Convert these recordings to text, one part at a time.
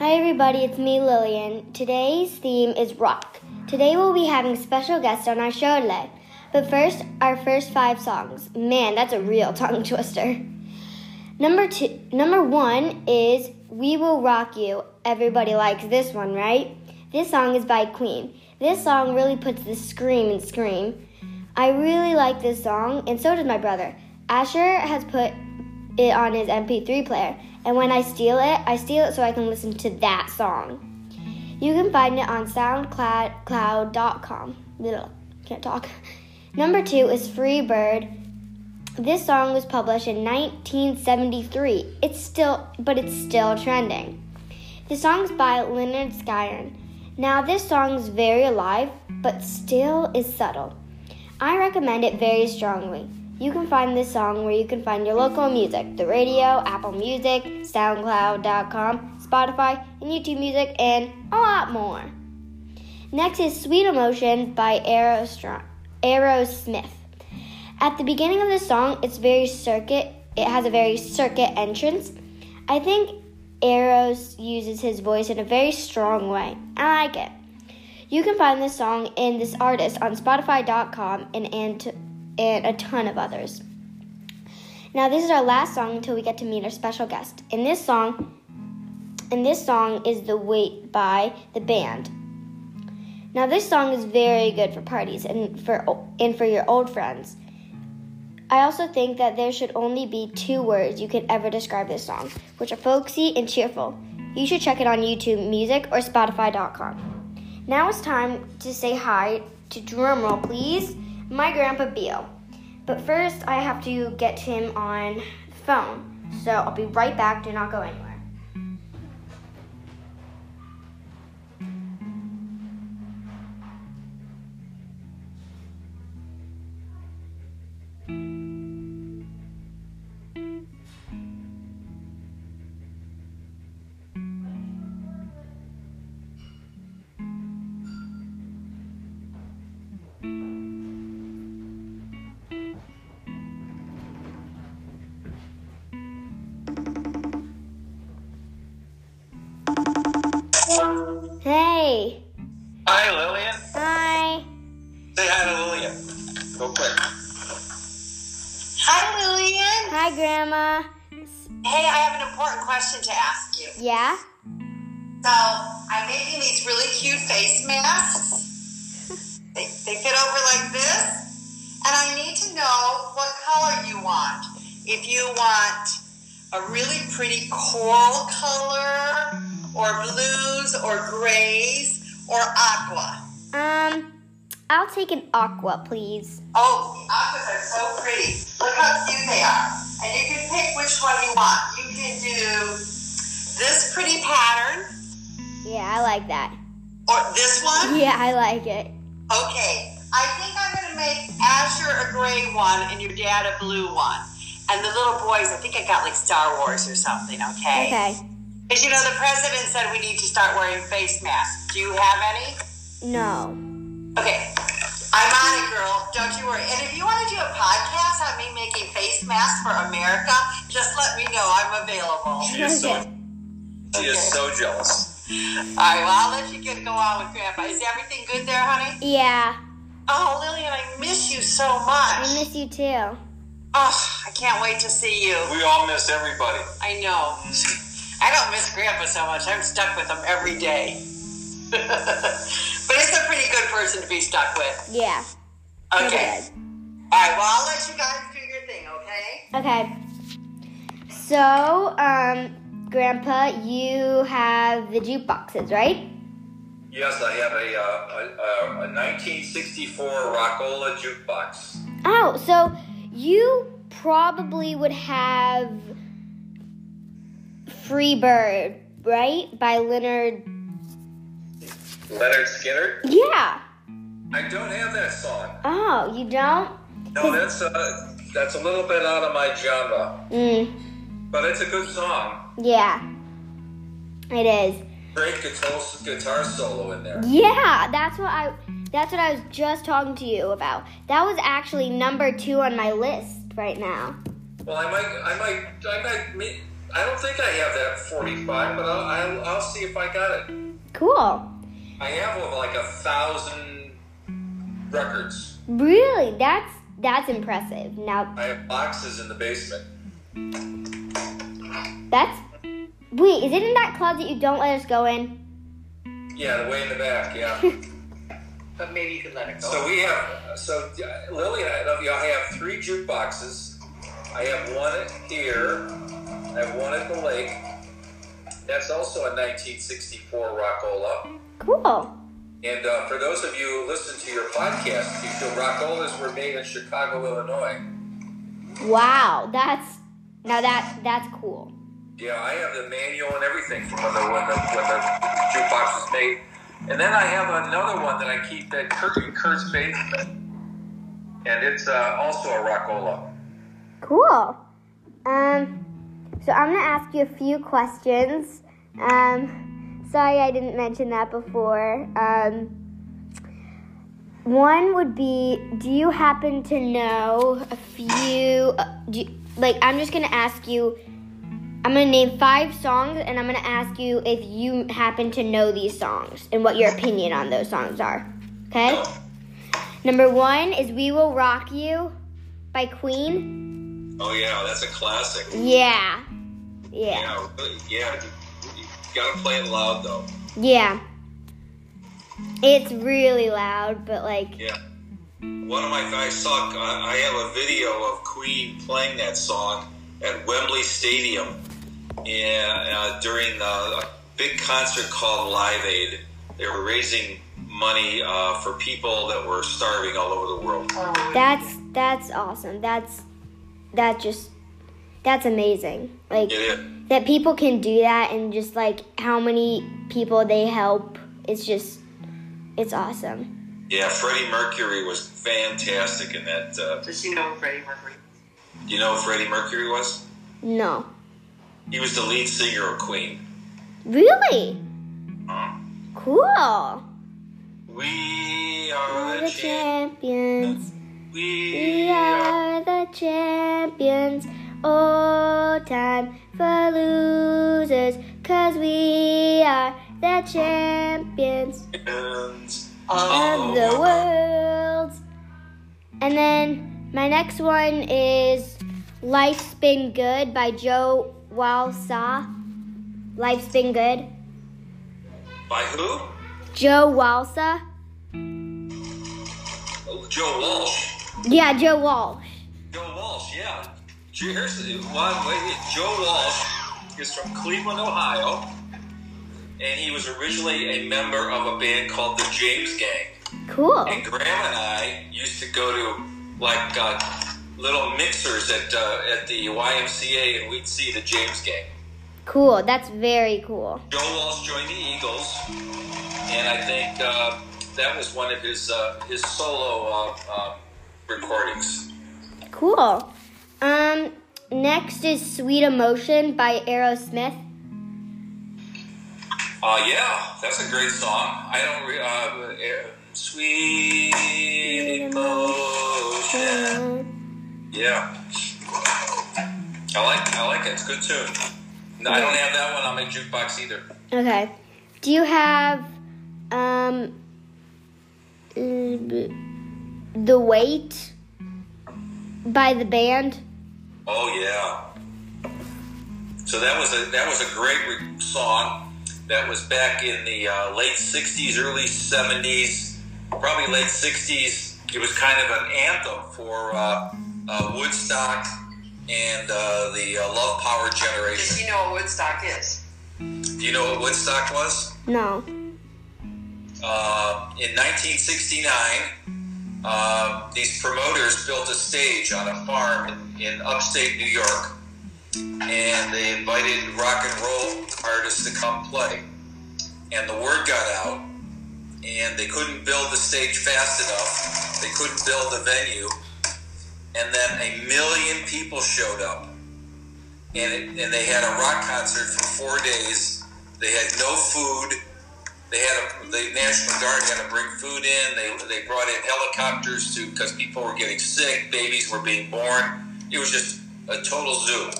Hi, everybody, it's me, Lillian. Today's theme is rock. Today we'll be having special guests on our show today. But first, our first five songs. Man, that's a real tongue twister. Number two, number one is "We Will Rock You." Everybody likes this one, right? This song is by Queen. This song really puts the scream and scream. I really like this song, and so does my brother. Asher has put it on his MP3 player, and when I steal it, I steal it so I can listen to that song. You can find it on SoundCloud.com. Little can't talk. Number two is Free Bird. This song was published in 1973. It's still, but it's still trending. The song's by Lynyrd Skynyrd. Now, this song is very alive, but still is subtle. I recommend it very strongly. You can find this song where you can find your local music the radio, Apple Music, SoundCloud.com, Spotify, and YouTube Music, and a lot more. Next is Sweet Emotion by Aerosmith. At the beginning of the song, it's very circuit. It has a very circuit entrance. I think Eros uses his voice in a very strong way. I like it. You can find this song and this artist on Spotify.com and, and, and a ton of others. Now this is our last song until we get to meet our special guest. In this song, and this song is The Weight by the band. Now this song is very good for parties and for and for your old friends. I also think that there should only be two words you can ever describe this song, which are folksy and cheerful. You should check it on YouTube Music or Spotify.com. Now it's time to say hi to drumroll, please, my grandpa Beal. But first, I have to get him on the phone. So I'll be right back. Do not go anywhere. So, I'm making these really cute face masks. they, they fit over like this. And I need to know what color you want. If you want a really pretty coral color, or blues, or grays, or aqua. Um, I'll take an aqua, please. Oh, aquas are so pretty. Look how cute they are. And you can pick which one you want. You can do this pretty pattern Yeah, I like that. or this one. Yeah, I like it. Okay, I think I'm going to make Asher a gray one and your dad a blue one. And the little boys, I think I got like Star Wars or something, okay? Okay. Because you know, the president said we need to start wearing face masks. Do you have any? No. Okay, I'm on it, girl. Don't you worry. And if you want to do a podcast on me making face masks for America, just let me know. I'm available. She is so, Okay. she is so jealous. All right, well, I'll let you get go on with Grandpa. Is everything good there, honey? Yeah, Oh, Lillian, I miss you so much. I miss you too. Oh, I can't wait to see you. We all miss everybody. I know. I don't miss Grandpa so much. I'm stuck with him every day. but it's a pretty good person to be stuck with. Yeah. Okay. All right, well, I'll let you guys do your thing, okay? Okay. So, um, Grandpa, you have the jukeboxes, right? Yes, I have a, uh, a, a, a 1964 Rockola jukebox. Oh, so you probably would have Free Bird, right? By Lynyrd. Lynyrd Skynyrd. Yeah. I don't have that song. Oh, you don't? No, that's uh, that's a little bit out of my genre, Mm, but it's a good song. Yeah. It is. Great guitar guitar solo in there. Yeah, that's what I that's what I was just talking to you about. That was actually number 2 on my list right now. Well, I might I might I might me- I don't think I have that 45, but I'll, I'll, I'll see if I got it. Cool. I have like a thousand records. Really? That's that's impressive. Now I have boxes in the basement. that's wait, is it in that closet you don't let us go in? Yeah, the way in the back. Yeah. But maybe you could let it go. So we have, so uh, Lily and I, I have three jukeboxes. I have one here. I have one at the lake. That's also a 1964 Rockola. Cool. And uh, for those of you who listen to your podcast, you feel Rockolas were made in Chicago, Illinois. Wow, that's now that that's cool. Yeah, I have the manual and everything from when the when the, when the jukebox was made. And then I have another one that I keep that Kurt, in Kurt's basement, and it's uh, also a Rockola. Cool. Um, so I'm gonna ask you a few questions. Um, sorry I didn't mention that before. Um, one would be, do you happen to know a few? Uh, do like, I'm just gonna ask you. I'm gonna name five songs, and I'm gonna ask you if you happen to know these songs and what your opinion on those songs are. Okay. Number one is "We Will Rock You" by Queen. Oh yeah, that's a classic. Yeah. Yeah. Yeah, really, yeah. You, you gotta play it loud though. Yeah. It's really loud, but like, Yeah. One of my I saw I have a video of Queen playing that song at Wembley Stadium yeah, uh, during a big concert called Live Aid. They were raising money uh, for people that were starving all over the world. that's that's awesome. That's that just that's amazing. Like It is. that people can do that and just like how many people they help. It's just it's awesome. Yeah, Freddie Mercury was fantastic in that. Uh, Does she know Freddie Mercury? you know who Freddie Mercury was? No. He was the lead singer of Queen. Really? Huh? Cool. We We're the the champions. champions. We We are. are the champions. Oh, time for losers. Cause we are the champions champions of the world. And then my next one is Life's Been Good by Joe Walsa. Life's Been Good. By who? Joe Walsa. Oh, Joe Walsh. Yeah, Joe Walsh. Joe Walsh, yeah. Here's one. Joe Walsh is from Cleveland, Ohio, and he was originally a member of a band called the James Gang. Cool. And Graham and I used to go to like uh, little mixers at uh, at the YMCA, and we'd see the James Gang. Cool. That's very cool. Joe Walsh joined the Eagles, and I think uh, that was one of his uh, his solo uh, um, recordings. Cool. Um, next is Sweet Emotion by Aerosmith. Uh, yeah, that's a great song. I don't re- uh, uh, sweet emotion. Yeah, I like I like it. It's good tune. No, I don't have that one on my jukebox either. Okay. Do you have um The Weight by the band? Oh yeah. So that was a that was a great re- song. That was back in the uh, late '60s, early '70s, probably late '60s. It was kind of an anthem for uh, uh, Woodstock and uh, the uh, Love Power Does generation. she know what Woodstock is? Do you know what Woodstock was? No. Uh, in 1969, uh, these promoters built a stage on a farm in, in upstate New York, and they invited rock and roll artists to come play. And the word got out, and they couldn't build the stage fast enough. They couldn't build the venue, and then a million people showed up, and it, and they had a rock concert for four days. They had no food they had a, the National Guard had to bring food in. They, they brought in helicopters to because people were getting sick, babies were being born. It was just a total zoo.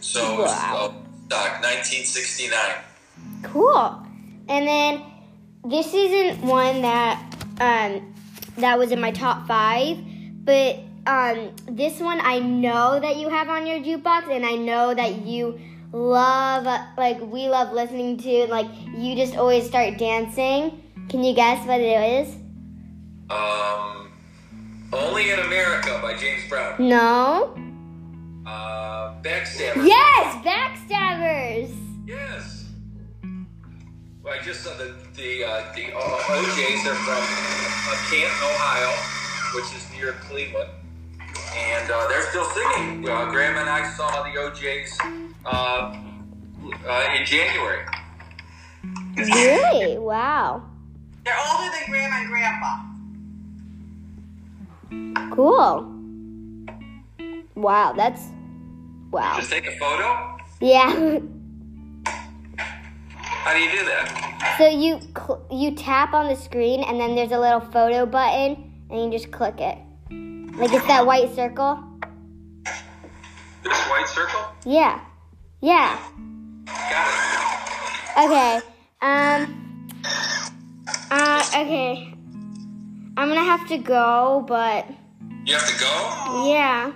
So Wow. uh, Woodstock, 1969. Cool. And then this isn't one that um, that was in my top five, but um, this one I know that you have on your jukebox, and I know that you love like we love listening to. Like you just always start dancing. Can you guess what it is? Um, Only in America by James Brown. No. Uh, Backstabber. Yes, Backstabbers. Yes. Well, I just saw the the uh, the O'Jays are from uh, Canton, Ohio, which is near Cleveland, and uh, they're still singing. Uh, Grandma and I saw the O'Jays uh, uh, in January. Really? Wow. They're older than Grandma and Grandpa. Cool. Wow, that's wow. Just take a photo. Yeah. How do you do that? So you cl- you tap on the screen and then there's a little photo button and you just click it. Like it's that white circle. This white circle. Yeah. Yeah. Got it. Okay. Um uh okay. I'm going to have to go, but You have to go. yeah.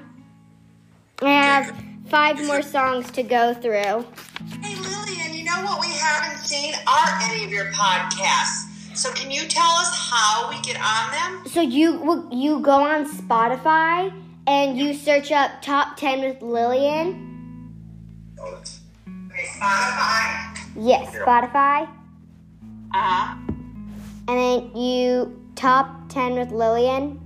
I have 5 more songs to go through. Hey, Lillian, you know what we haven't seen are any of your podcasts. So can you tell us how we get on them? So you you go on Spotify and you search up top 10 with Lillian. Oh, Okay, Spotify. Yes, Spotify. Uh-huh. And then you top 10 with Lillian.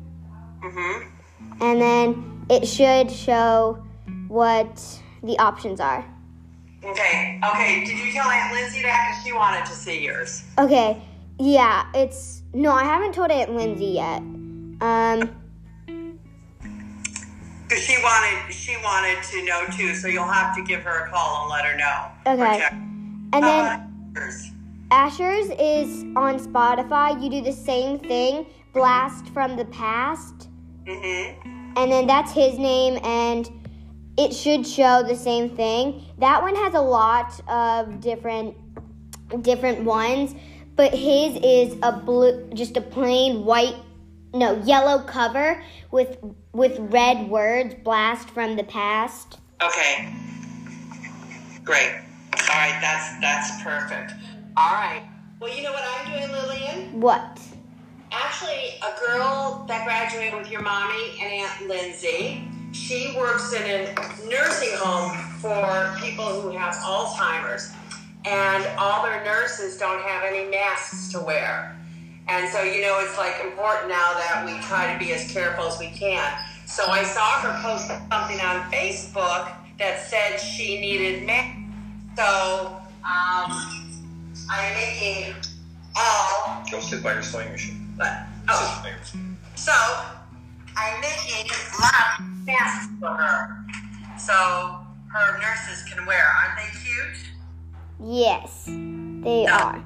Mm-hmm. And then it should show what the options are. Okay, okay. Did you tell Aunt Lindsay that? Because she wanted to see yours. Okay, yeah, it's. No, I haven't told Aunt Lindsay yet. Um, Because she wanted, she wanted to know too. So you'll have to give her a call and let her know. Okay. Check- and then about? Asher's is on Spotify. You do the same thing, Blast from the Past. Mm-hmm. and then that's his name and it should show the same thing that one has a lot of different different ones but his is a blue just a plain white no yellow cover with with red words blast from the past Okay. Great. All right, that's that's perfect. All right. Well, you know what I'm doing, Lillian? what Actually, a girl that graduated with your mommy and Aunt Lindsay. She works in a nursing home for people who have Alzheimer's, and all their nurses don't have any masks to wear. And so, you know, it's like important now that we try to be as careful as we can. So I saw her post something on Facebook that said she needed masks. So um, I'm making all Go sit by your sewing machine. but oh, so I'm making lots of masks for her, so her nurses can wear. Aren't they cute? Yes they are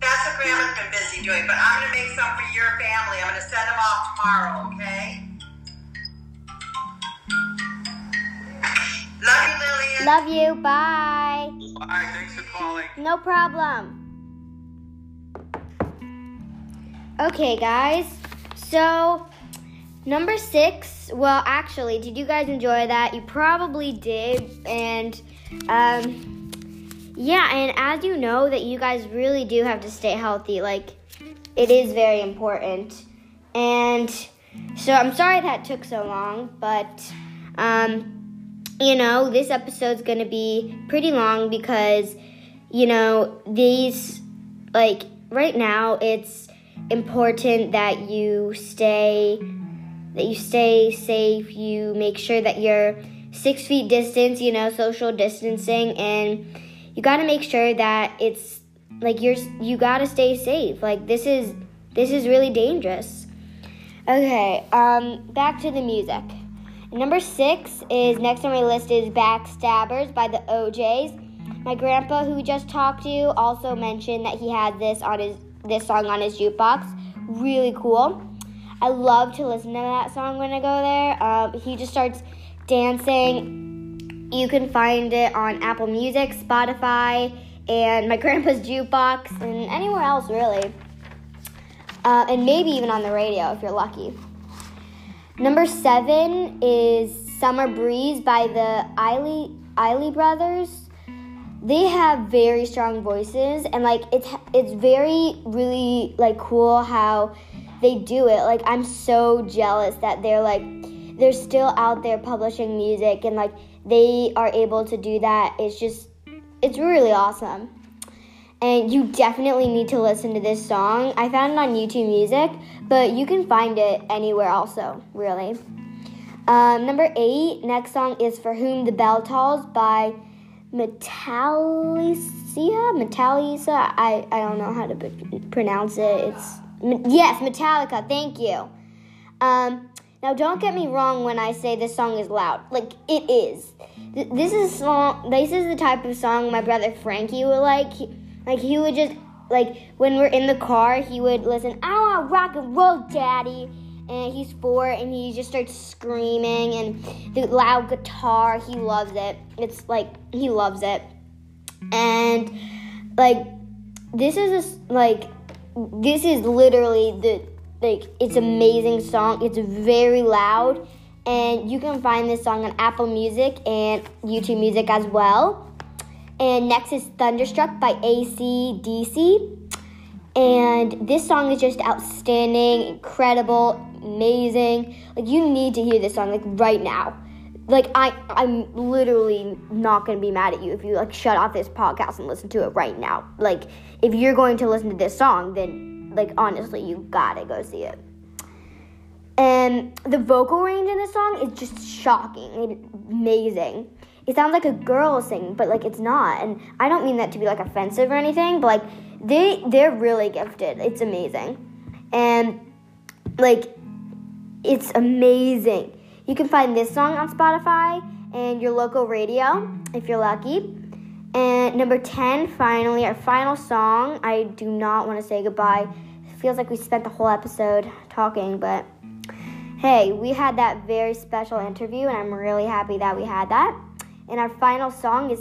That's what Grandma's been busy doing. But I'm gonna make some for your family. I'm gonna send them off tomorrow. Okay? Love you, Lillian. love you bye Bye. Thanks for calling. No problem. Okay, guys. So, number six. Well, actually, did you guys enjoy that? You probably did. And, um, yeah, and as you know, that you guys really do have to stay healthy. Like, it is very important. And so, I'm sorry that took so long, but, um, you know, this episode's gonna be pretty long because, you know, these, like, right now it's important that you stay, that you stay safe, you make sure that you're six feet distance, you know, social distancing, and you gotta make sure that it's, like, you're, you gotta stay safe. Like, this is, this is really dangerous. Okay, um, back to the music. Number six is next on my list is Backstabbers by the O'Jays. My grandpa, who just talked to, you also mentioned that he had this on his this song on his jukebox. Really cool. I love to listen to that song when I go there. Um, he just starts dancing You can find it on Apple Music, Spotify, and my grandpa's jukebox, and anywhere else really. Uh, and maybe even on the radio if you're lucky. Number seven is Summer Breeze by the Isley, Isley Brothers. They have very strong voices, and like it's it's very really like cool how they do it. Like I'm so jealous that they're like they're still out there publishing music and like they are able to do that. It's just it's really awesome. And you definitely need to listen to this song. I found it on YouTube Music, but you can find it anywhere also, really. Um, number eight, next song is For Whom the Bell Tolls by Metallica. Metallica? I, I don't know how to pronounce it. It's yes, Metallica. Thank you. Um, now, don't get me wrong when I say this song is loud. Like it is. This is song. This is the type of song my brother Frankie would like. He, like he would just like when we're in the car, he would listen. I want rock and roll, daddy. And he's four, and he just starts screaming and the loud guitar. He loves it. It's like he loves it, and like this is a, like this is literally the like it's amazing song. It's very loud, and you can find this song on Apple Music and YouTube Music as well. And next is Thunderstruck by AC/DC. And this song is just outstanding, incredible, amazing. Like you need to hear this song like right now. Like I I'm literally not going to be mad at you if you like shut off this podcast and listen to it right now. Like if you're going to listen to this song, then like honestly, you gotta go see it. And the vocal range in this song is just shocking, amazing. It sounds like a girl singing, but like it's not. And I don't mean that to be like offensive or anything, but like they they're really gifted. It's amazing. And like it's amazing. You can find this song on Spotify and your local radio if you're lucky. And number 10, finally, our final song. I do not want to say goodbye feels like we spent the whole episode talking, but hey, we had that very special interview, and I'm really happy that we had that. And our final song is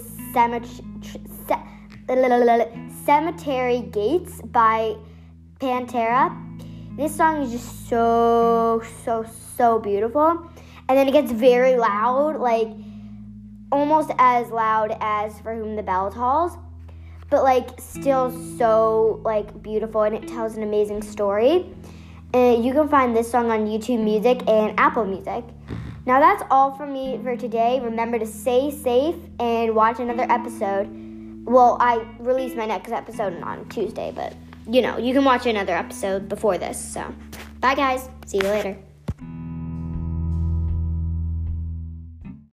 Cemetery Gates by Pantera. This song is just so, so, so beautiful. And then it gets very loud, like almost as loud as For Whom the Bell Tolls but like still so like beautiful and it tells an amazing story. And you can find this song on YouTube Music and Apple Music. Now that's all from me for today. Remember to stay safe and watch another episode. Well, I release my next episode on Tuesday, but you know, you can watch another episode before this. So, bye guys. See you later.